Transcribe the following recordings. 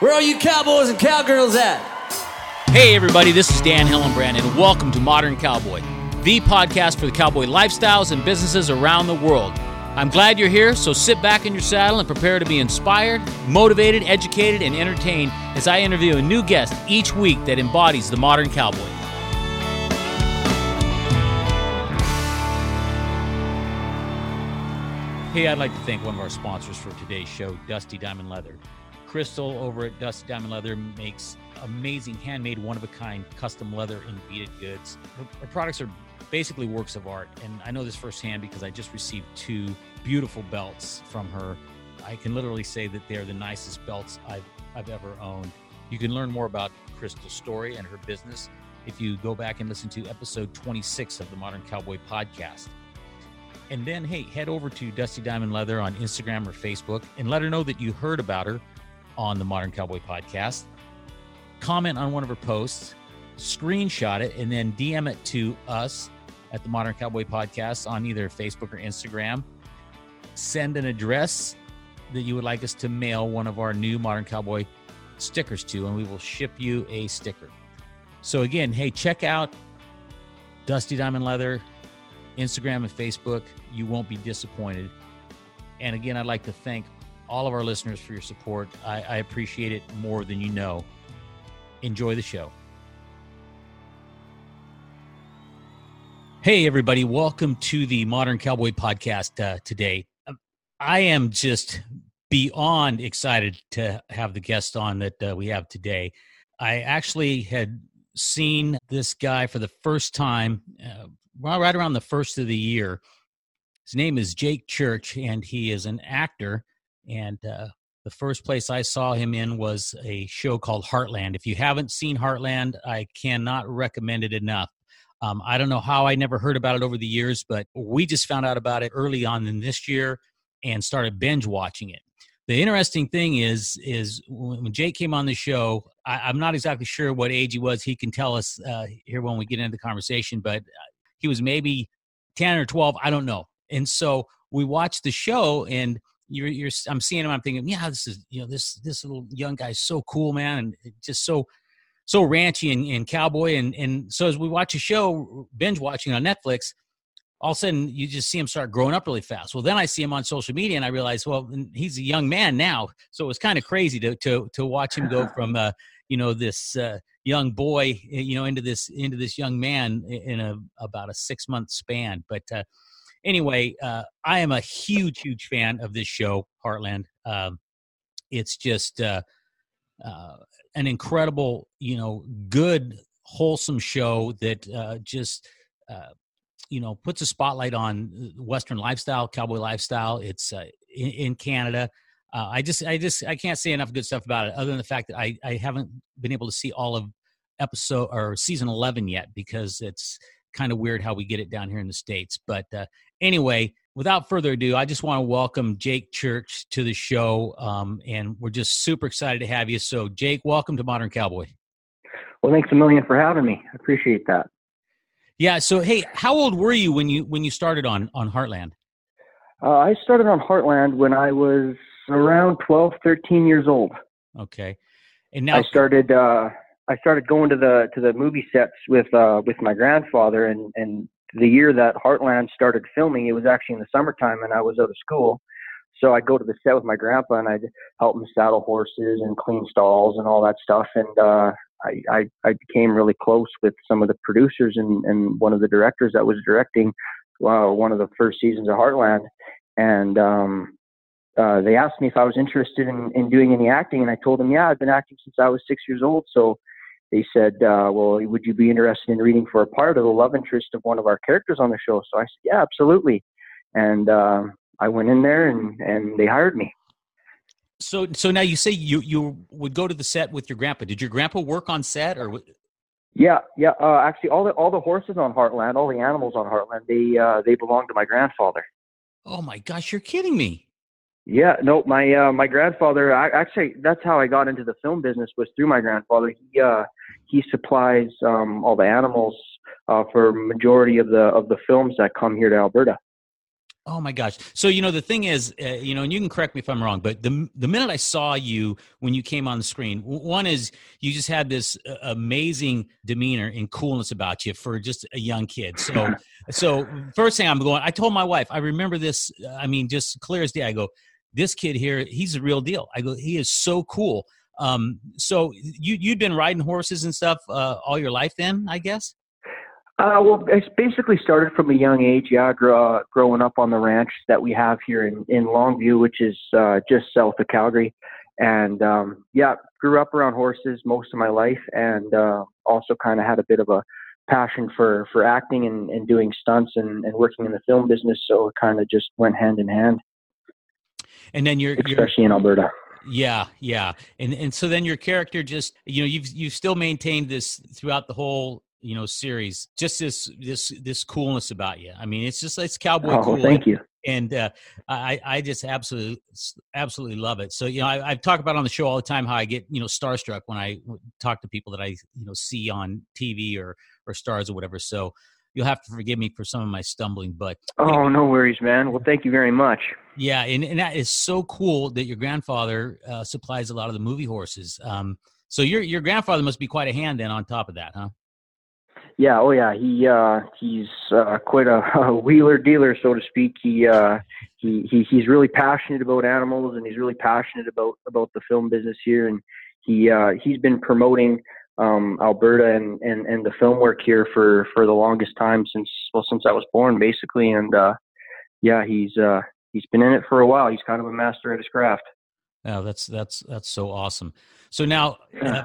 Where are you cowboys and cowgirls at? Hey, everybody, this is Dan Hillenbrand, and welcome to Modern Cowboy, the podcast for the cowboy lifestyles and businesses around the world. I'm glad you're here, so sit back in your saddle and prepare to be inspired, motivated, educated, and entertained as I interview a new guest each week that embodies the modern cowboy. Hey, I'd like to thank one of our sponsors for today's show, Dusty Diamond Leather. Crystal over at Dusty Diamond Leather makes amazing handmade, one of a kind custom leather and beaded goods. Her, her, products are basically works of art, and I know this firsthand because I just received two beautiful belts from her. I can literally say that they're the nicest belts I've, I've ever owned. You can learn more about Crystal's story and her business if you go back and listen to episode 26 of the Modern Cowboy podcast. And then, hey, head over to Dusty Diamond Leather on Instagram or Facebook and let her know that you heard about her on the Modern Cowboy podcast. Comment on one of her posts, screenshot it, and then DM it to us at the Modern Cowboy podcast on either Facebook or Instagram. Send an address that you would like us to mail one of our new Modern Cowboy stickers to, and we will ship you a sticker. So, again, hey, check out Dusty Diamond Leather Instagram and Facebook. You won't be disappointed. And again, I'd like to thank all of our listeners for your support. I, I appreciate it more than you know. Enjoy the show. Hey, everybody. Welcome to the Modern Cowboy Podcast uh, today. Um, I am just beyond excited to have the guest on that uh, we have today. I actually had seen this guy for the first time uh, right around the first of the year. His name is Jake Church, and he is an actor. And uh, the first place I saw him in was a show called Heartland. If you haven't seen Heartland, I cannot recommend it enough. Um, I don't know how I never heard about it over the years, but we just found out about it early on in this year and started binge watching it. The interesting thing is, is when Jake came on the show, I, am not exactly sure what age he was. He can tell us uh, here when we get into the conversation, but he was maybe 10 or 12 i don't know and so we watched the show and you're, you're i'm seeing him i'm thinking yeah this is you know this this little young guy's so cool man and just so so ranchy and, and cowboy and and so as we watch a show binge watching on netflix all of a sudden you just see him start growing up really fast. Well, then I see him on social media and I realize, well, he's a young man now. So it was kind of crazy to to to watch him go from uh, you know this uh, young boy you know into this into this young man in a about a six month span but uh, anyway uh, i am a huge huge fan of this show heartland. Um, it's just uh, uh an incredible you know good wholesome show that uh, just uh, you know puts a spotlight on western lifestyle cowboy lifestyle. It's in, in canada. Uh, I just, I just, I can't say enough good stuff about it, other than the fact that I, I haven't been able to see all of episode or season 11 yet because it's kind of weird how we get it down here in the states. But uh, anyway, without further ado, I just want to welcome Jake Church to the show, um, and we're just super excited to have you. So, Jake, welcome to Modern Cowboy. Well, thanks a million for having me. I appreciate that. Yeah. So, hey, how old were you when you when you started on on Heartland? Uh, I started on Heartland when I was around 12, 13 years old. Okay. And now I started uh, I started going to the to the movie sets with uh, with my grandfather and and the year that Heartland started filming, it was actually in the summertime and I was out of school. So I'd go to the set with my grandpa and I'd help him saddle horses and clean stalls and all that stuff. And uh, I, I, I became really close with some of the producers and, and one of the directors that was directing uh, one of the first seasons of Heartland. And um, uh, they asked me if I was interested in, in doing any acting, and I told them, yeah, I've been acting since I was six years old. So they said, uh, well, would you be interested in reading for a part of the love interest of one of our characters on the show? So I said, yeah, absolutely. And uh, I went in there, and and they hired me. So, so now you say you you would go to the set with your grandpa. Did your grandpa work on set, or? Yeah, yeah. Uh, actually, all the all the horses on Heartland, all the animals on Heartland, they uh, they belong to my grandfather. Oh my gosh, you're kidding me! Yeah, no, my uh, my grandfather. I, actually, that's how I got into the film business was through my grandfather. He uh, he supplies um, all the animals uh, for majority of the of the films that come here to Alberta. Oh my gosh! So you know the thing is, uh, you know, and you can correct me if I'm wrong, but the the minute I saw you when you came on the screen, one is you just had this uh, amazing demeanor and coolness about you for just a young kid. So, so first thing I'm going, I told my wife, I remember this. I mean, just clear as day. I go, this kid here, he's a real deal. I go, he is so cool. Um, so you you'd been riding horses and stuff uh, all your life, then I guess. Uh, well, it's basically started from a young age. Yeah, grow, growing up on the ranch that we have here in, in Longview, which is uh, just south of Calgary. And um, yeah, grew up around horses most of my life, and uh, also kind of had a bit of a passion for for acting and, and doing stunts and, and working in the film business. So it kind of just went hand in hand. And then you're especially you're, in Alberta. Yeah, yeah, and and so then your character just you know you've you've still maintained this throughout the whole you know series just this this this coolness about you i mean it's just it's cowboy oh, cool thank you and uh, I, I just absolutely absolutely love it. So you know, I, I've talked about on the show all the time how I get you know starstruck when I talk to people that I you know see on TV or or stars or whatever. So you'll have to forgive me for some of my stumbling, but oh, no worries, man. Well, thank you very much. Yeah, and, and that is so cool that your grandfather uh, supplies a lot of the movie horses. Um, so your your grandfather must be quite a hand then on top of that, huh? Yeah, oh yeah, he uh, he's uh, quite a, a wheeler dealer, so to speak. He, uh, he he he's really passionate about animals, and he's really passionate about about the film business here. And he uh, he's been promoting um, Alberta and, and and the film work here for for the longest time since well since I was born, basically. And uh, yeah, he's uh, he's been in it for a while. He's kind of a master at his craft. Oh, that's that's that's so awesome. So now, uh,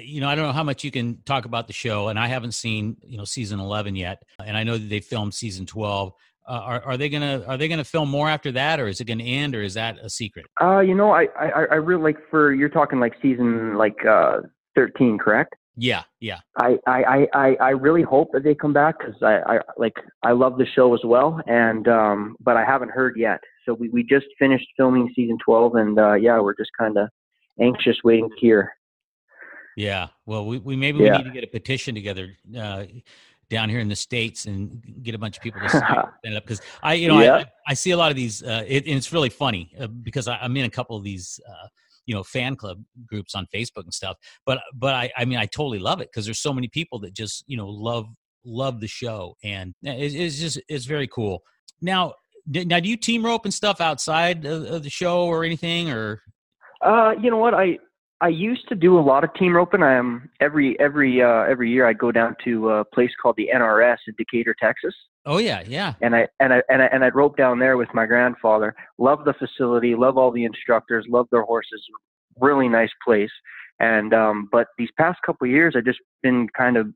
you know, I don't know how much you can talk about the show, and I haven't seen you know season eleven yet, and I know that they filmed season twelve. Uh, are, are they gonna are they gonna film more after that, or is it gonna end, or is that a secret? Uh, you know, I I, I really like for you're talking like season like uh thirteen, correct? Yeah, yeah. I I I I really hope that they come back because I I like I love the show as well, and um, but I haven't heard yet. So we we just finished filming season twelve, and uh, yeah, we're just kind of anxious waiting to hear. Yeah. Well, we, we maybe yeah. we need to get a petition together uh, down here in the states and get a bunch of people to stand up because I, you know, yeah. I, I see a lot of these. Uh, it, and it's really funny uh, because I, am in a couple of these. Uh, you know fan club groups on facebook and stuff but but i i mean i totally love it because there's so many people that just you know love love the show and it's, it's just it's very cool now now do you team rope and stuff outside of, of the show or anything or uh you know what i I used to do a lot of team roping. I am every every uh, every year I go down to a place called the NRS in Decatur, Texas. Oh yeah, yeah. And I and I and I and I'd rope down there with my grandfather. Love the facility, love all the instructors, love their horses. Really nice place. And um, but these past couple of years, I've just been kind of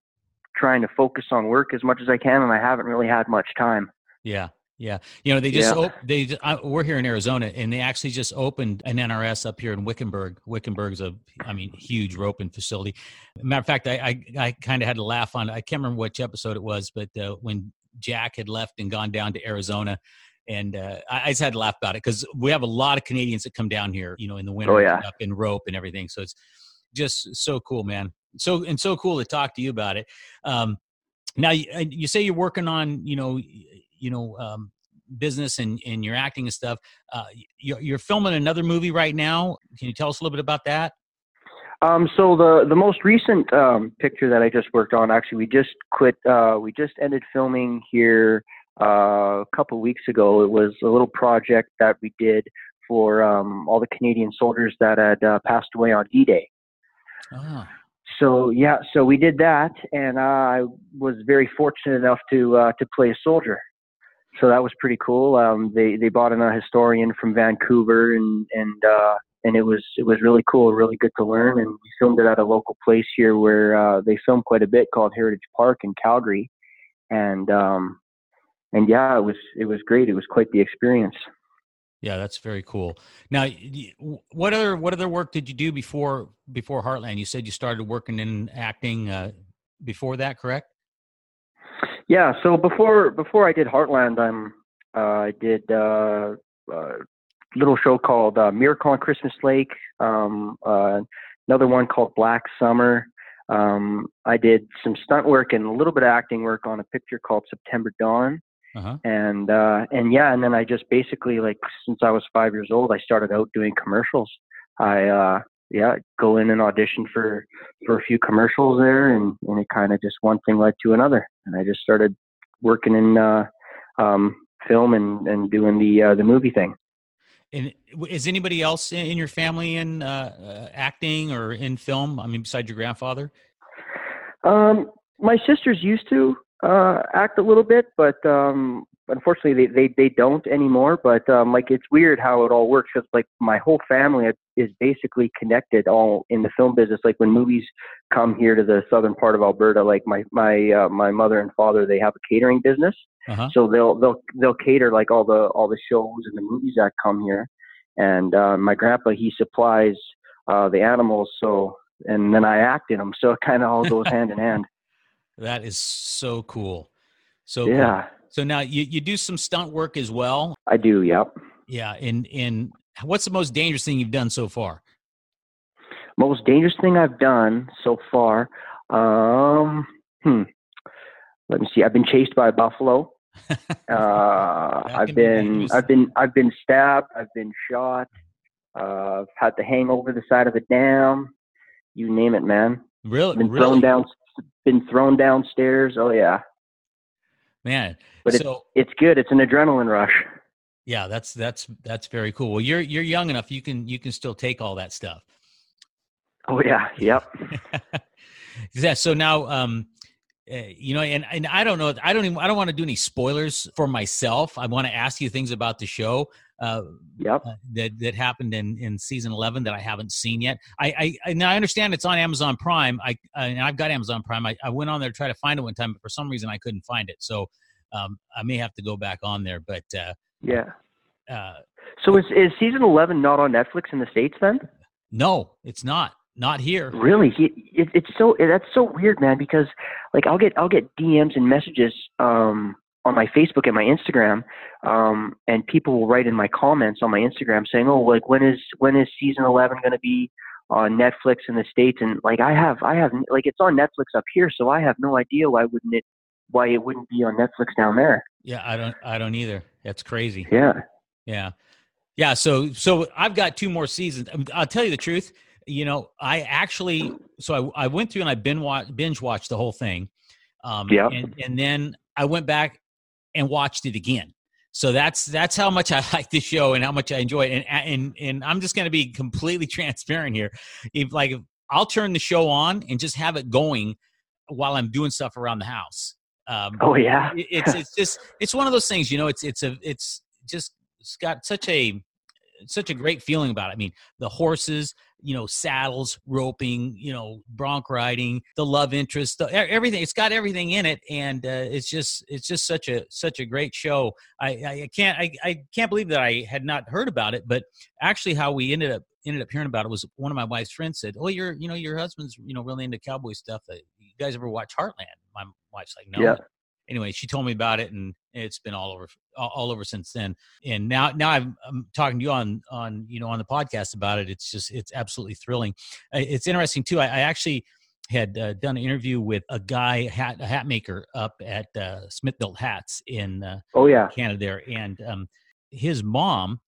trying to focus on work as much as I can, and I haven't really had much time. Yeah, yeah, you know they just yeah. op- they I, we're here in Arizona and they actually just opened an NRS up here in Wickenburg. Wickenburg's a I mean huge roping facility. Matter of fact, I I, I kind of had to laugh on I can't remember which episode it was, but uh, when Jack had left and gone down to Arizona, and uh, I, I, just had to laugh about it because we have a lot of Canadians that come down here, you know, in the winter, oh, yeah. up in rope and everything. So it's just so cool, man. So and so cool to talk to you about it. Um, now you, you say you're working on you know you know um, business and, and your acting and stuff. Uh, you're, you're, filming another movie right now. Can you tell us a little bit about that? Um, so the the most recent um, picture that I just worked on, actually, we just quit. Uh, we just ended filming here uh, a couple weeks ago. It was a little project that we did for um, all the Canadian soldiers that had uh, passed away on D-Day. Oh so yeah, so we did that, and I was very fortunate enough to uh, to play a soldier. So that was pretty cool. Um, they they brought in a historian from Vancouver, and and uh, and it was it was really cool, really good to learn. And we filmed it at a local place here where uh, they film quite a bit called Heritage Park in Calgary, and um, and yeah, it was it was great. It was quite the experience. Yeah, that's very cool. Now, what other what other work did you do before before Heartland? You said you started working in acting uh, before that, correct? Yeah. So before before I did Heartland, I'm uh, I did uh, a little show called uh, Miracle on Christmas Lake. Um, uh, another one called Black Summer. Um, I did some stunt work and a little bit of acting work on a picture called September Dawn Uh-huh. and uh and yeah and then i just basically like since i was five years old i started out doing commercials i uh yeah go in and audition for for a few commercials there and and it kind of just one thing led to another and i just started working in uh um film and and doing the uh the movie thing And is anybody else in your family in uh, uh, acting or in film? I mean, besides your grandfather? Um, my sisters used to uh, act a little bit, but um, unfortunately, they, they they don't anymore. But um, like, it's weird how it all works because like my whole family is basically connected all in the film business. Like when movies come here to the southern part of Alberta, like my my uh, my mother and father, they have a catering business, Uh-huh. so they'll they'll they'll cater like all the all the shows and the movies that come here. And uh, my grandpa, he supplies uh, the animals, so and then I act in them, so it kind of all goes hand in hand. That is so cool. So cool. So now you, you do some stunt work as well. I do. Yep. Yeah. And and what's the most dangerous thing you've done so far? Most dangerous thing I've done so far. Um, hmm. Let me see. I've been chased by a buffalo. Uh, I've been, dangerous. I've been, I've been stabbed. I've been shot. Uh, I've had to hang over the side of a dam. You name it, man. Really? Been really? thrown down. Been thrown downstairs. Oh yeah. Man. But it's- so It's good. It's an adrenaline rush. yeah, that's that's that's very cool. Well, you're you're young enough. You can you can still take all that stuff. Oh yeah. Yep. yeah. So now, um, you know, and and I don't know. I don't even. I don't want to do any spoilers for myself. I want to ask you things about the show. Uh, Yep. uh, that that happened in in season 11 that I haven't seen yet. I I, now I understand it's on Amazon Prime. I uh, and I've got Amazon Prime. I, I went on there to try to find it one time, but for some reason I couldn't find it. So um, I may have to go back on there. But uh, Yeah. uh, So is is season eleven not on Netflix in the states then? no, it's not. Not here. Really, he, it, it's so that's so weird, man. Because like I'll get I'll get DMs and messages um, on my Facebook and my Instagram, um, and people will write in my comments on my Instagram saying, "Oh, like when is when is season eleven going to be on Netflix in the states?" And like I have I have like it's on Netflix up here, so I have no idea why wouldn't it why it wouldn't be on Netflix down there. Yeah, I don't. I don't either. That's crazy. Yeah. Yeah. Yeah. So, so I've got two more seasons. I'll tell you the truth. You know, I actually, so I, I went through and I binge watched, binge watched the whole thing. Um, Yep. and, and then I went back and watched it again. So that's, that's how much I like the show and how much I enjoy it. And, and, and I'm just going to be completely transparent here. If like, if I'll turn the show on and just have it going while I'm doing stuff around the house. Um, Oh yeah. it- it's it's just it's one of those things you know it's it's a it's just it's got such a such a great feeling about it. I mean the horses you know saddles roping you know bronc riding the love interest the, everything it's got everything in it and uh, it's just it's just such a such a great show. I i can't I, I can't believe that i had not heard about it but actually how we ended up ended up hearing about it was one of my wife's friends said oh you're you know your husband's you know really into cowboy stuff Uh, you guys ever watch heartland? My wife's like no. Yeah. Anyway, she told me about it, and it's been all over all, over since then. And now now I'm, I'm talking to you on on you know on the podcast about it. It's just it's absolutely thrilling. Uh, It's interesting too. I, I actually had uh, done an interview with a guy hat a hat maker up at uh, Smithbilt Hats in uh, Oh yeah. Canada there, and um, his mom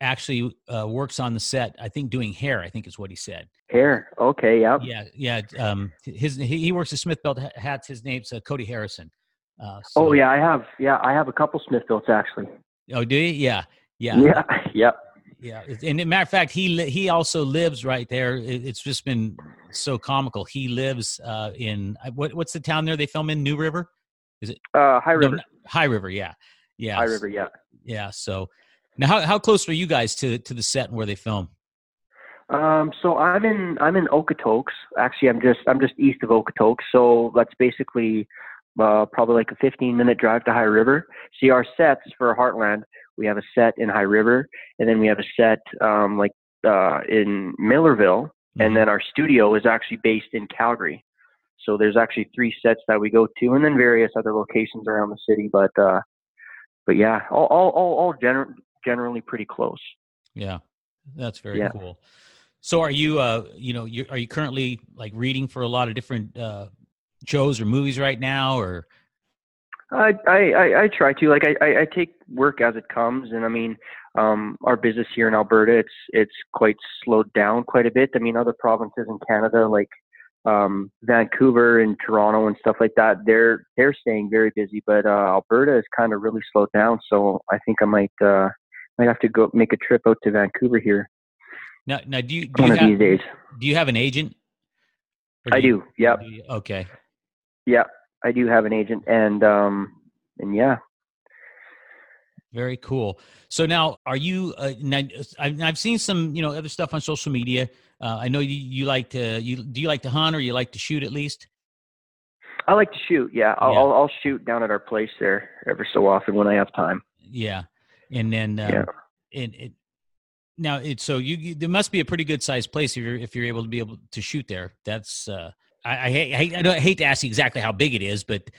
actually uh, works on the set. I think doing hair. I think is what he said. Hair. Okay. Yep. Yeah, yeah. Um, his he, he works at Smithbilt Hats. His name's uh, Cody Harrison. Uh, so- Oh yeah. I have. Yeah. I have a couple Smithbilts actually. Oh, do you? Yeah, yeah, Yeah. Yep. yeah. And a matter of fact, he li- he also lives right there. It- It's just been so comical. He lives uh, in uh, what what's the town there they film in? New River, is it? Uh, High No, River. not- High River. Yeah, yeah, High River. Yeah. Yeah. So now, how how close are you guys to to the set and where they film? Um, so I'm in I'm in Okotoks. Actually, I'm just I'm just east of Okotoks. So that's basically uh, probably like a 15 minute drive to High River. See, our sets for Heartland, we have a set in High River, and then we have a set um, like uh, in Millarville, Mhm. and then our studio is actually based in Calgary. So there's actually three sets that we go to, and then various other locations around the city. But uh, but yeah, all all all, all gener- generally pretty close. yeah, that's very Yeah. cool. So are you uh you know you are you currently like reading for a lot of different uh shows or movies right now or I, I, I try to like I, I, take work as it comes, and I mean, um, our business here in Alberta, it's it's quite slowed down quite a bit. I mean, other provinces in Canada, like um, Vancouver and Toronto and stuff like that, they're they're staying very busy, but uh, Alberta is kind of really slowed down. So I think I might uh, might have to go make a trip out to Vancouver here. Now, now do you do one you of have, these days? do you have an agent? Or I you- do. Yep. do you- okay. Yeah, I do have an agent, and um, and yeah, Very cool. So now, are you? Uh, now, I've, I've seen some, you know, other stuff on social media. Uh, I know you, you like to. You do you like to hunt or you like to shoot at least? I like to shoot. Yeah, I'll Yeah. I'll, I'll shoot down at our place there every so often when I have time. Yeah, and then um, Yeah. and it now it so you, you there must be a pretty good sized place if you're if you're able to be able to shoot there. That's uh, I, I hate I I, don't, hate to ask you exactly how big it is, but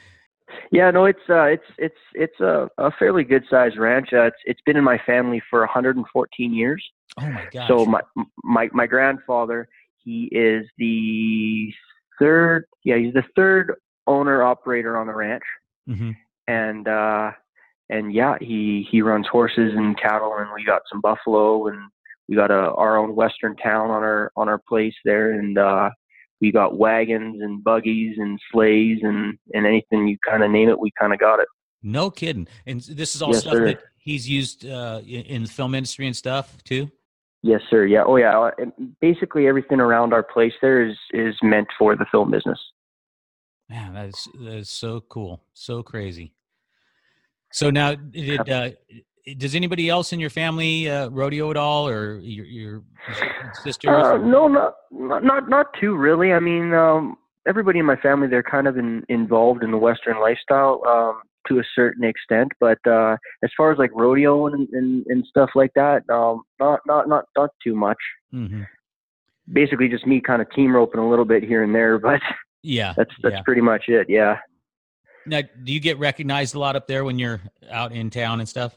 Yeah, no, it's uh, it's it's it's a, a fairly good sized ranch. Uh, it's it's been in my family for 114 years. oh my gosh, So my my my grandfather, he is the third. Yeah, he's the third owner operator on the ranch, hmm and uh, and yeah, he he runs horses and cattle, and we got some buffalo, and we got a our own western town on our on our place there, and uh, we got wagons and buggies and sleighs and and anything you kind of name it, we kind of got it. no kidding. And this is all Yes, stuff sir. that he's used uh, in, the film industry and stuff too. Yes, sir. Yeah. Oh, yeah. Uh, Basically, everything around our place there is is meant for the film business. Man, that's that's so cool, so crazy. So now, did uh, does anybody else in your family uh, rodeo at all, or your your sisters? Uh, no, not not not too really. I mean, um, everybody in my family they're kind of in, involved in the Western lifestyle um, to a certain extent, but uh, as far as like rodeo and, and and stuff like that, um, not not not not too much. Mhm. Basically, just me kind of team roping a little bit here and there, but Yeah, that's that's yeah. pretty much it. Yeah. Now, do you get recognized a lot up there when you're out in town and stuff?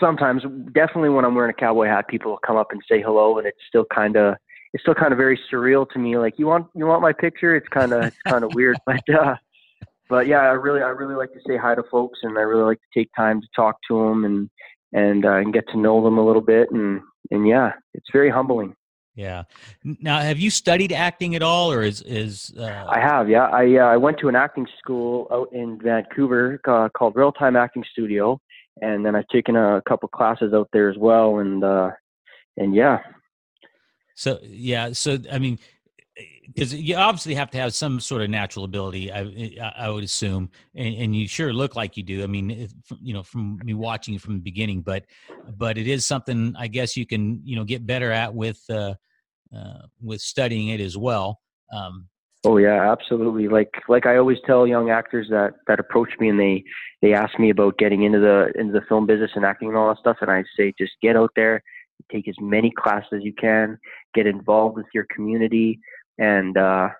Sometimes definitely when i'm wearing a cowboy hat people will come up and say hello and it's still kind of it's still kind of very surreal to me like you want you want my picture? It's kind of it's kind of weird but uh but yeah i really i really like to say hi to folks and i really like to take time to talk to them and and uh, and get to know them a little bit and and yeah it's very humbling. Yeah. Now, have you studied acting at all, or is is uh, i have yeah. I uh, i went to an acting school out in vancouver uh, called real time acting studio and then i've taken a couple classes out there as well and uh and yeah So yeah, so I mean, because you obviously have to have some sort of natural ability, I I, would assume, and, and you sure look like you do. I mean, from- you know, from me watching you from the beginning, but but it is something I guess you can you know get better at with uh, uh, with studying it as well. Um, Oh yeah, absolutely. Like like I always tell young actors that that approach me and they they ask me about getting into the into the film business and acting and all that stuff, and I say just get out there, take as many classes as you can, get involved with your community, and uh,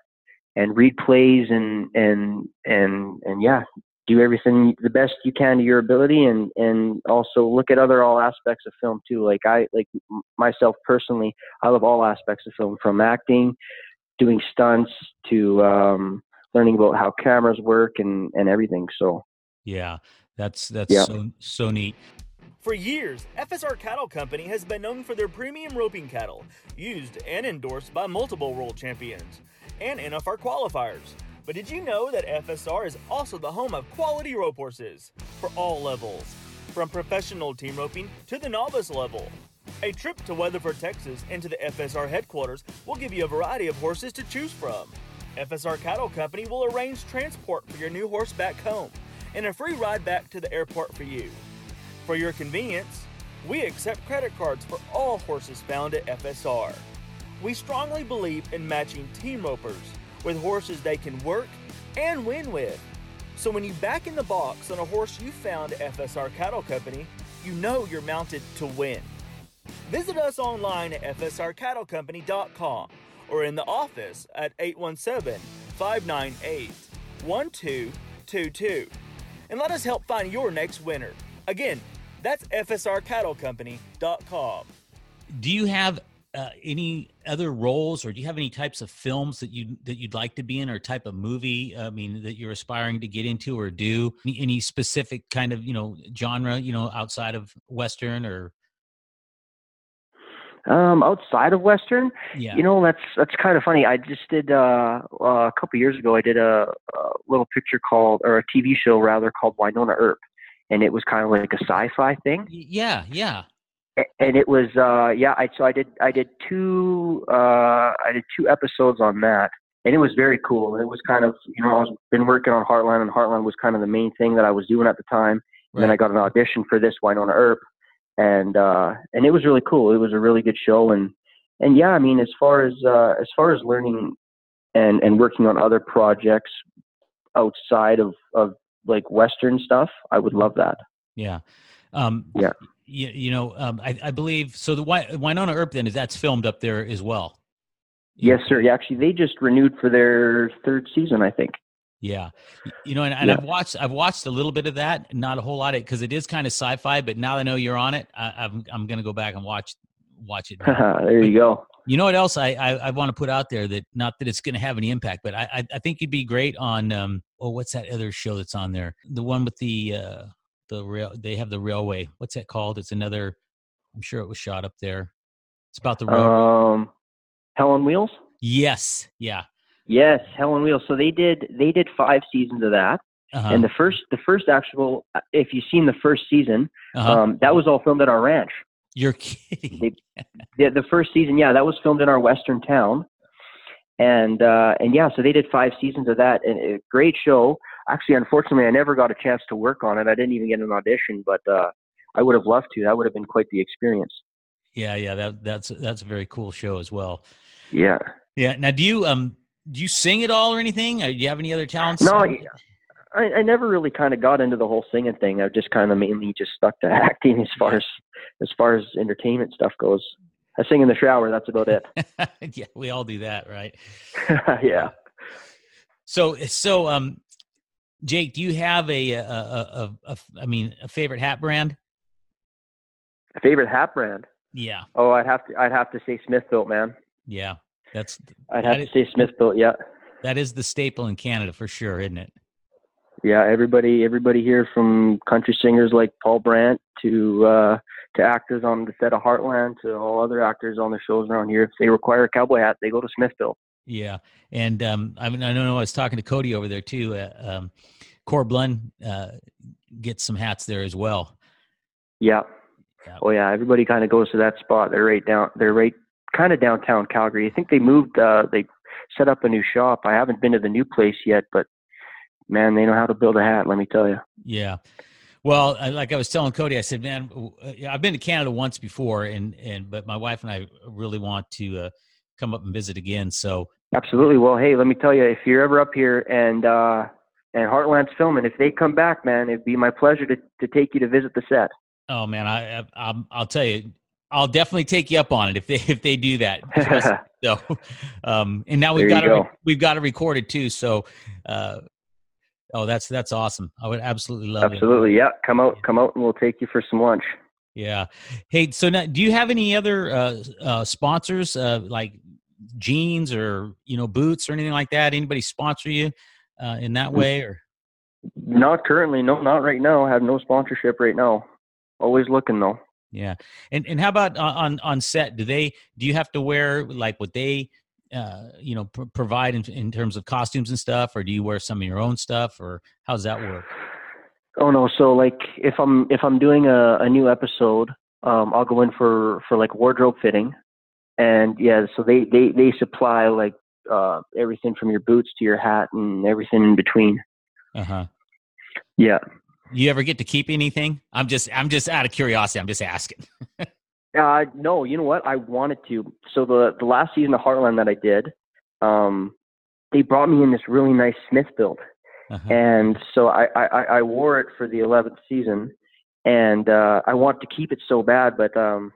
and read plays and and and and yeah, do everything the best you can to your ability, and and also look at other all aspects of film too. Like I like myself personally, I love all aspects of film from acting doing stunts to um, learning about how cameras work and, and everything. So yeah, that's that's Yeah. so so neat. For years, FSR Cattle Company has been known for their premium roping cattle, used and endorsed by multiple world champions and NFR qualifiers. But did you know that FSR is also the home of quality rope horses for all levels, from professional team roping to the novice level? A trip to Weatherford, Texas, and to the FSR headquarters will give you a variety of horses to choose from. FSR Cattle Company will arrange transport for your new horse back home and a free ride back to the airport for you. For your convenience, we accept credit cards for all horses found at FSR. We strongly believe in matching team ropers with horses they can work and win with. So when you back in the box on a horse you found at FSR Cattle Company, you know you're mounted to win. Visit us online at fsrcattlecompany.com or in the office at 817 598 1222 and let us help find your next winner. Again, that's fsrcattlecompany.com. Do you have uh, any other roles, or do you have any types of films that you that you'd like to be in, or type of movie? I mean, that you're aspiring to get into or do any, any specific kind of you know genre, you know, outside of western or Um, outside of Western, yeah, you know, that's that's kind of funny. I just did uh, uh, a couple years ago. I did a, a little picture called, or a TV show rather, called Wynonna Earp, and it was kind of like a sci-fi thing. Yeah, yeah, And it was, uh, yeah. I so I did I did two uh, I did two episodes on that, and it was very cool. It was kind of, you know, I was been working on Heartland, and Heartland was kind of the main thing that I was doing at the time. And then I got an audition for this Wynonna Earp, and uh, and it was really cool. It was a really good show, and and yeah, I mean, as far as uh, as far as learning and and working on other projects outside of of like Western stuff, I would love that. yeah, um, Yeah. You, you know, um, I, I believe so. The Wi- Wynonna Earp then is that's filmed up there as well. Yes, sir. Yeah, actually, they just renewed for their third season, I think. Yeah, you know, and, and Yeah. I've watched I've watched a little bit of that, not a whole lot of it because it is kind of sci-fi. But now that I know you're on it, I, I'm I'm gonna go back and watch watch it. there you go. you know what else I I, I want to put out there that not that it's gonna have any impact, but I I, I think you'd be great on um oh what's that other show that's on there the one with the uh the rail they have the railway what's that called it's another I'm sure it was shot up there it's about the railroad Um, Hell on Wheels. yes yeah Yes, Hell on Wheels. So they did they did five seasons of that, uh-huh. and the first the first actual, if you've seen the first season, uh-huh. um, that was all filmed at our ranch. you're kidding They- the, the first season, yeah, that was filmed in our western town, and uh, and yeah, so they did five seasons of that, and a great show. Actually, unfortunately, I never got a chance to work on it. I didn't even get an audition, but uh, I would have loved to. That would have been quite the experience. yeah yeah that that's that's a very cool show as well Yeah. yeah now do you um do you sing at all or anything? Do you have any other talents? No, I, I never really kind of got into the whole singing thing. I've just kind of mainly just stuck to acting as far as as far as entertainment stuff goes. I sing in the shower. That's about it. yeah, we all do that, right? yeah. So, so, um, Jake, do you have a, a, a, a, a I mean, a favorite hat brand? Favorite hat brand? Yeah, Oh, I'd have to I'd have to say Smithbilt, man. yeah, that's I'd have is- to say Smithbilt. Yeah. that is the staple in Canada for sure, isn't it? Yeah, everybody everybody here from country singers like Paul Brandt to uh to actors on the set of Heartland to all other actors on the shows around here. If they require a cowboy hat, they go to Smithbilt. Yeah, and um, I mean, I don't know I was talking to Cody over there too. Uh, um, Corb Lund uh, gets some hats there as well. Yeah. Yeah. Oh yeah, everybody kind of goes to that spot. They're right down. They're right kind of downtown Calgary. I think they moved. uh They set up a new shop. I haven't been to the new place yet, but man, they know how to build a hat. Let me tell you. Yeah. Well, like I was telling Cody, I said, "Man, uh, I've been to Canada once before, and and but my wife and I really want to uh, come up and visit again." So Absolutely. Well, hey, let me tell you, if you're ever up here and uh and Heartland's filming, if they come back, man, it'd be my pleasure to to take you to visit the set. Oh man, I, I I'll, I'll tell you, I'll definitely take you up on it if they if they do that. So, um, and now we've There got it go. we've got it recorded too. So, uh, oh, that's that's awesome. I would absolutely love it. Absolutely. Yeah. Come out. Come out, and we'll take you for some lunch. Yeah. Hey, so now, do you have any other uh, uh, sponsors uh, like jeans or you know boots or anything like that? Anybody sponsor you uh, in that way or? Not currently. No, not right now. I have no sponsorship right now. Always looking though. Yeah, and and how about on on- set? Do they do you have to wear like what they uh, you know pr- provide in, in terms of costumes and stuff, or do you wear some of your own stuff, or how does that work? Oh no. So like, if I'm if I'm doing a, a new episode, um, I'll go in for for like wardrobe fitting, and yeah, so they they they supply like uh everything from your boots to your hat and everything in between. Uh huh. Yeah. You ever get to keep anything? I'm just I'm just out of curiosity. I'm just asking. Uh, no, you know what? I wanted to. So the the last season of Heartland that I did, um, they brought me in this really nice Smith build, Uh-huh. and so I, I I I wore it for the eleventh season, and uh, I want to keep it so bad, but um,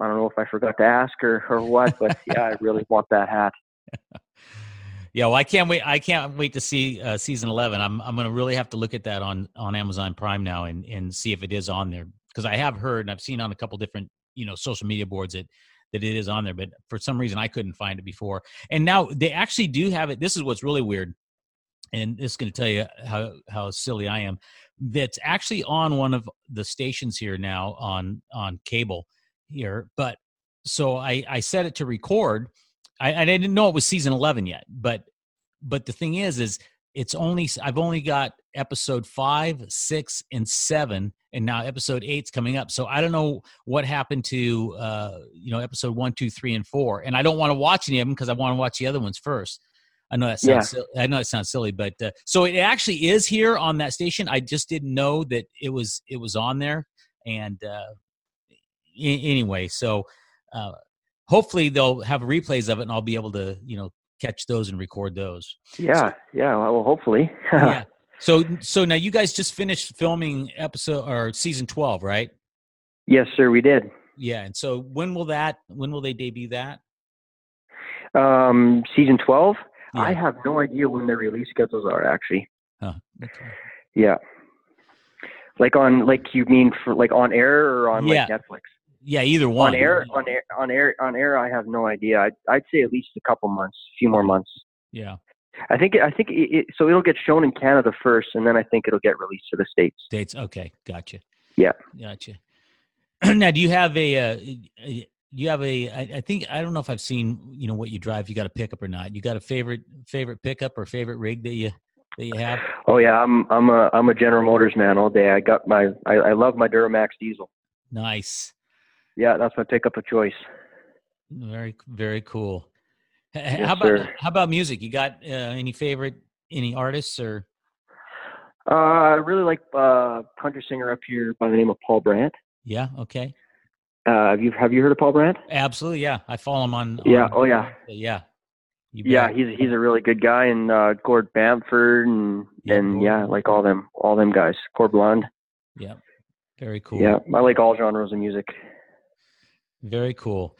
I don't know if I forgot to ask her or what, but yeah, I really want that hat. Yeah, well, I can't wait. I can't wait to see uh, season eleven. I'm I'm going to really have to look at that on on Amazon Prime now and and see if it is on there because I have heard and I've seen on a couple different you know social media boards that that it is on there, but for some reason I couldn't find it before. And now they actually do have it. This is what's really weird, and this is going to tell you how how silly I am. That's actually on one of the stations here now on on cable here, but so I I set it to record. I, I didn't know it was season eleven yet, but but the thing is, is it's only I've only got episode five, six, and seven, and now episode eight's coming up. So I don't know what happened to uh, you know episode one, two, three, and four, and I don't want to watch any of them because I want to watch the other ones first. I know that sounds yeah. silly. I know it sounds silly, but uh, so it actually is here on that station. I just didn't know that it was it was on there, and uh, I- anyway, so uh, hopefully they'll have replays of it, and I'll be able to you know catch those and record those. Yeah, yeah. Well, hopefully. yeah. So, so now you guys just finished filming episode or season twelve, right? Yes, sir. We did. Yeah, and so when will that? When will they debut that? Um, season twelve. Yeah. I have no idea when their release schedules are actually. Huh. Okay. Yeah. Like on, like you mean for like on air or on yeah. like Netflix? Yeah, either one. On air, on air, on air, on air. I have no idea. I'd, I'd say at least a couple months, a few more months. Yeah. I think I think it, it, so. It'll get shown in Canada first, and then I think it'll get released to the states. States. Okay, gotcha. Yeah, gotcha. now, do you have a? Uh, you have a? I, I think I don't know if I've seen you know what you drive. You got a pickup or not? You got a favorite favorite pickup or favorite rig that you that you have? Oh yeah, I'm I'm a I'm a General Motors man all day. I got my I, I love my Duramax diesel. Nice. Yeah, that's my pickup of choice. Very, very cool. Yes, how about sir. how about music? You got uh, any favorite any artists or? Uh, I really like uh, country singer up here by the name of Paul Brandt. Yeah. Okay. Uh, have you have you heard of Paul Brandt? Absolutely. Yeah, I follow him on. Yeah. on- Oh yeah. Yeah. Yeah, he's he's a really good guy, and uh, Gord Bamford, and Yeah, and Gord. yeah, like all them all them guys. Corb Lund. Yeah. Very cool. Yeah, I like all genres of music. Very cool.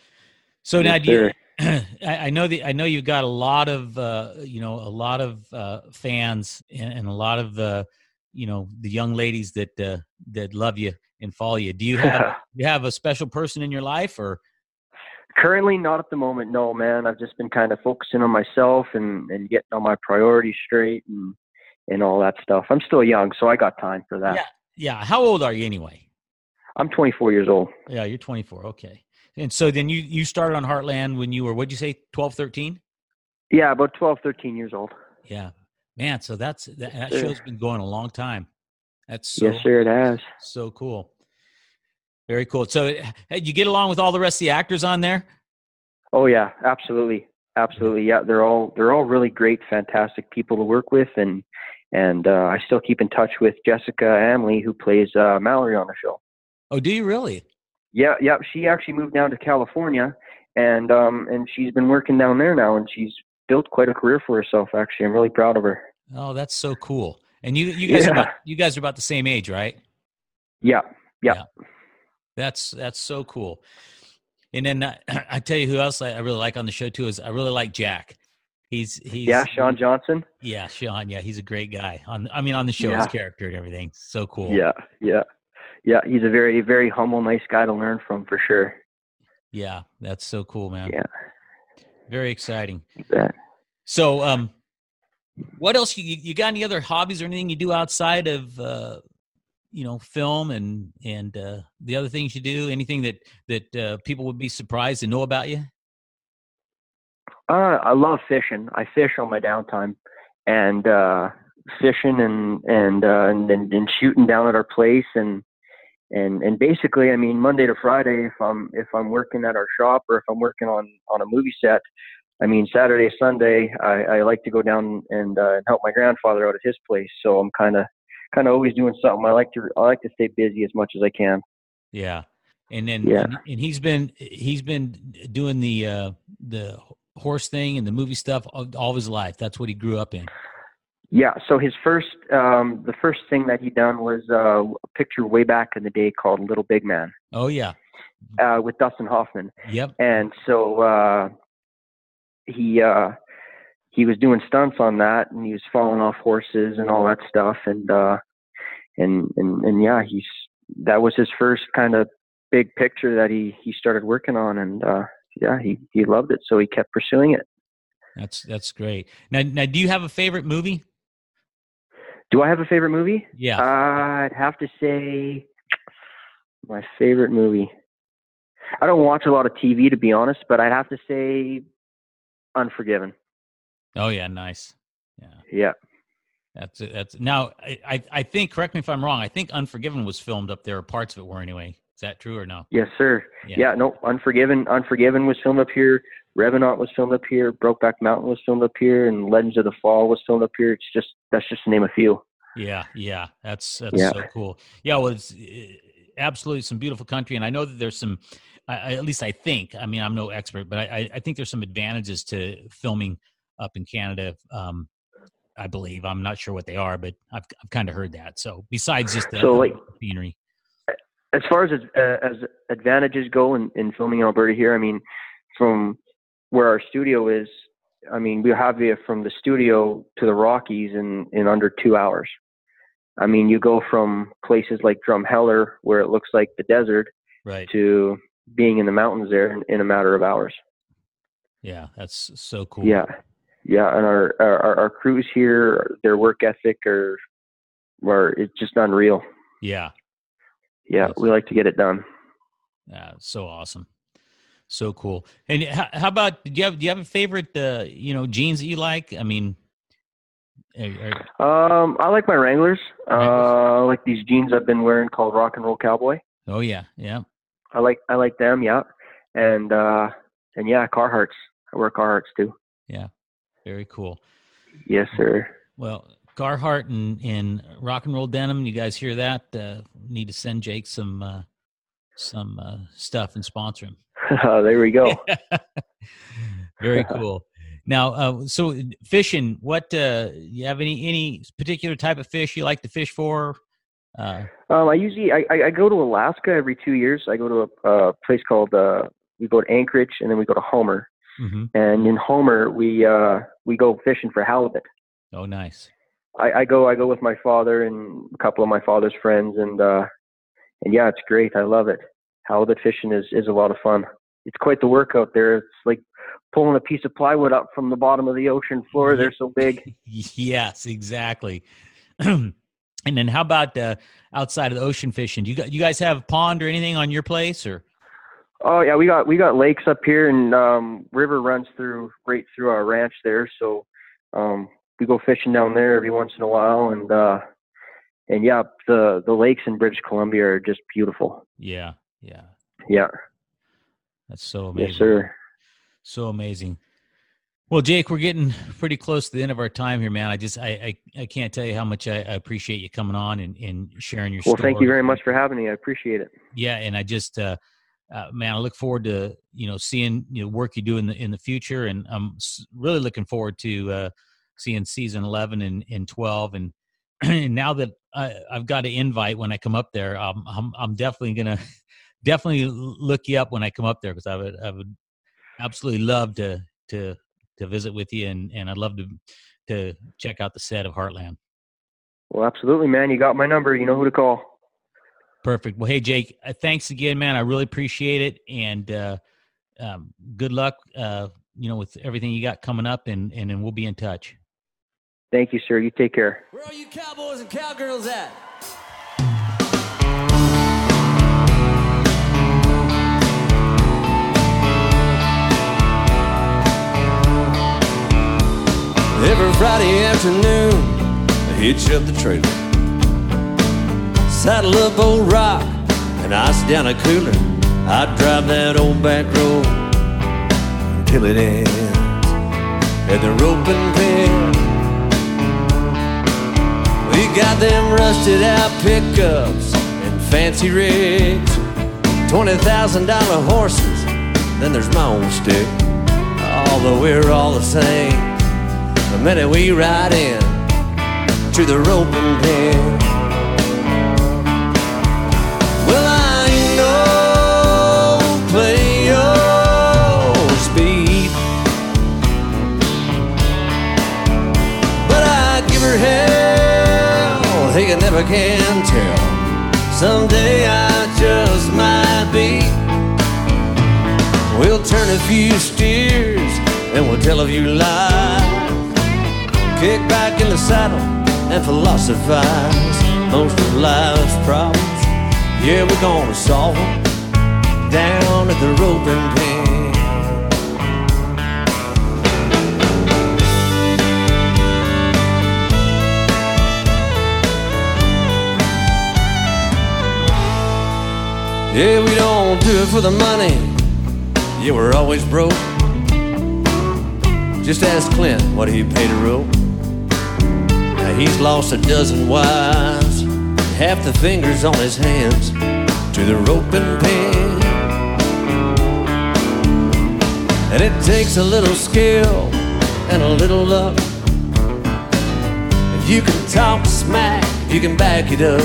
So Yes, now, do you. I, know that I know you've got a lot of uh, you know a lot of uh, fans and, and a lot of uh, you know the young ladies that uh, that love you and follow you. Do you have you have a special person in your life or? Currently, not at the moment. No, man. I've just been kind of focusing on myself and and getting all my priorities straight and and all that stuff. I'm still young, so I got time for that. Yeah. Yeah. How old are you anyway? I'm 24 years old. Yeah, you're 24. Okay. And so then you you started on Heartland when you were what'd you say 12, 13? Yeah, about 12, 13 years old. Yeah. Man, so that's that, that sir. show's been going a long time. That's so yes, sir. It has. so cool. Very cool. So you get along with all the rest of the actors on there? Oh yeah, absolutely, absolutely. Yeah, they're all they're all really great, fantastic people to work with, and and uh, I still keep in touch with Jessica Amlee, who plays uh, Mallory on the show. Oh, do you really? Yeah, yeah. She actually moved down to California, and um and she's been working down there now, and she's built quite a career for herself. Actually, I'm really proud of her. Oh, that's so cool. And you you guys are about, you guys are about the same age, right? Yeah, yeah. That's that's so cool. And then uh, I tell you who else I, I really like on the show too is I really like Jack. He's he's yeah, Shaun Johnston. Yeah, Shaun. Yeah, he's a great guy. On I mean on the show, his character and everything. So cool. Yeah, yeah, yeah. He's a very, very humble, nice guy to learn from for sure. Yeah, that's so cool, man. Yeah. Very exciting. So, um, what else? You, you got any other hobbies or anything you do outside of, uh, you know, film and and uh, the other things you do? Anything that that uh, people would be surprised to know about you? Uh, I love fishing. I fish on my downtime, and uh, fishing and and, uh, and and and shooting down at our place, and and and basically, I mean, Monday to Friday, if I'm if I'm working at our shop or if I'm working on on a movie set, I mean, Saturday, Sunday, I, I like to go down and uh, help my grandfather out at his place. So I'm kind of kind of always doing something. I like to I like to stay busy as much as I can. Yeah, and then Yeah. and, and he's been he's been doing the uh, the horse thing and the movie stuff all, all his life. That's what he grew up in. Yeah. So his first, um, the first thing that he done was uh, a picture way back in the day called Little Big Man Oh yeah, uh, with Dustin Hoffman, yep, and so uh, he uh, he was doing stunts on that, and he was falling off horses and all that stuff, and uh, and and and yeah, he's that was his first kind of big picture that he he started working on, and uh, yeah, he he loved it, so he kept pursuing it. That's that's great. Now, now, do you have a favorite movie? Do I have a favorite movie? Yeah. Uh, I'd have to say my favorite movie. I don't watch a lot of TV to be honest, but I'd have to say Unforgiven. Oh yeah, nice. Yeah. Yeah. That's it. That's now. I, I I think. Correct me if I'm wrong. I think Unforgiven was filmed up there. Parts of it were anyway. Is that true or no? Yes, sir. Yeah. Yeah, no, Unforgiven. Unforgiven was filmed up here. Revenant was filmed up here. Brokeback Mountain was filmed up here, and Legends of the Fall was filmed up here. It's just that's just to name a few. Yeah, yeah, that's that's Yeah. so cool. Yeah, well, it's uh, absolutely some beautiful country, and I know that there's some. I, at least I think. I mean, I'm no expert, but I, I, I think there's some advantages to filming up in Canada. Um, I believe I'm not sure what they are, but I've I've kind of heard that. So besides just the So, like- scenery, As far as uh, as advantages go in, in filming in Alberta here, I mean, from where our studio is, I mean, we have it from the studio to the Rockies in in under two hours. I mean, you go from places like Drumheller, where it looks like the desert, right? to being in the mountains there in, in a matter of hours. Yeah, that's so cool. Yeah, yeah, and our our, our crews here, their work ethic or are it's just unreal. yeah, Yeah, Yes. we like to get it done. yeah, so awesome, so cool. And how, how about do you have do you have a favorite uh, you know jeans that you like? I mean, are- are- Um, I like my Wranglers. Uh, I like these jeans I've been wearing called Rock and Roll Cowboy. oh yeah, yeah. I like I like them. Yeah, and uh, and yeah, Carhartts. I wear Carhartts too. Yeah, very cool. Yes, sir. Well, Carhartt and, and rock and roll denim. You guys hear that? Uh, need to send Jake some uh, some uh, stuff and sponsor him. there we go. Very cool. Now, uh, so fishing. What uh, you have any any particular type of fish you like to fish for? Uh, Um, I usually I, I, go to Alaska every two years. I go to a, a place called uh, we go to Anchorage and then we go to Homer. mhm. And in Homer we uh, we go fishing for halibut. Oh, nice. I, I go I go with my father and a couple of my father's friends and uh, and yeah, it's great. I love it. Halibut fishing is is a lot of fun. It's quite the work out there. It's like pulling a piece of plywood up from the bottom of the ocean floor. They're so big. yes, exactly. and then, how about uh, outside of the ocean fishing? Do you got you guys have a pond or anything on your place or? Oh yeah, we got we got lakes up here, and um, river runs through right through our ranch there. So um, we go fishing down there every once in a while, and uh, and yeah, the the lakes in British Columbia are just beautiful. Yeah, yeah. Yeah, That's so amazing. yes, sir. So amazing. Well, Jake, we're getting pretty close to the end of our time here, man. I just I I, I can't tell you how much I, I appreciate you coming on and, and sharing your Well, story. Well, thank you very much for having me. I appreciate it. Yeah, and I just uh, uh man, I look forward to you know seeing you know work you do in the in the future, and I'm really looking forward to uh seeing season eleven and and twelve, and and now that I, I've got an invite when I come up there, um, I'm I'm definitely gonna definitely look you up when I come up there because I would I would absolutely love to to to visit with you, and and I'd love to to check out the set of Heartland. Well, absolutely, man. You got my number. You know who to call. Perfect. Well, hey, Jake, uh, thanks again, man. I really appreciate it. And uh, um, good luck, uh, you know, with everything you got coming up, and, and then we'll be in touch. Thank you, sir. You take care. Where are you cowboys and cowgirls at? Every Friday afternoon, I hitch up the trailer. Saddle up old rock and ice down a cooler. I drive that old back road until it ends at the roping pen. We got them rusted out pickups and fancy rigs, twenty thousand dollar horses. Then there's my own stick. Although we're all the same. The minute we ride in to the roping pen. Well, I no play your speed, but I give her hell. You never can tell. Someday I just might be. We'll turn a few steers and we'll tell a few lies. Kick back in the saddle and philosophize. Most of life's problems, yeah, we're gonna solve them down at the roping pen. Yeah, we don't do it for the money. Yeah, we're always broke. Just ask Clint what he paid a rope. He's lost a dozen wives, half the fingers on his hands to the rope and pen. And it takes a little skill and a little luck. If you can talk smack, you can back it up.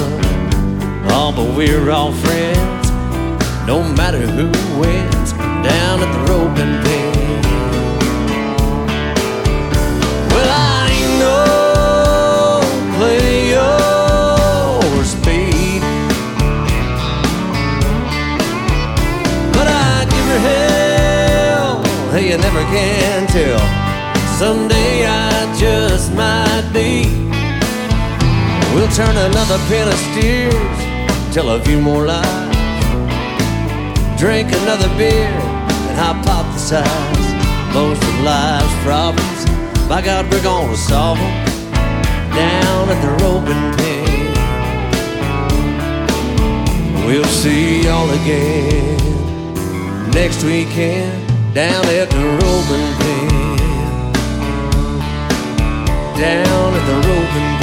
Oh, but we're all friends no matter who wins down at the roping pen. Can tell. Someday I just might be. We'll turn another pen of steers, tell a few more lies drink another beer and hypothesize most of life's problems. By God, we're gonna solve them down at the roping pen. We'll see y'all again next weekend down at the roving pen. Down at the roving pen.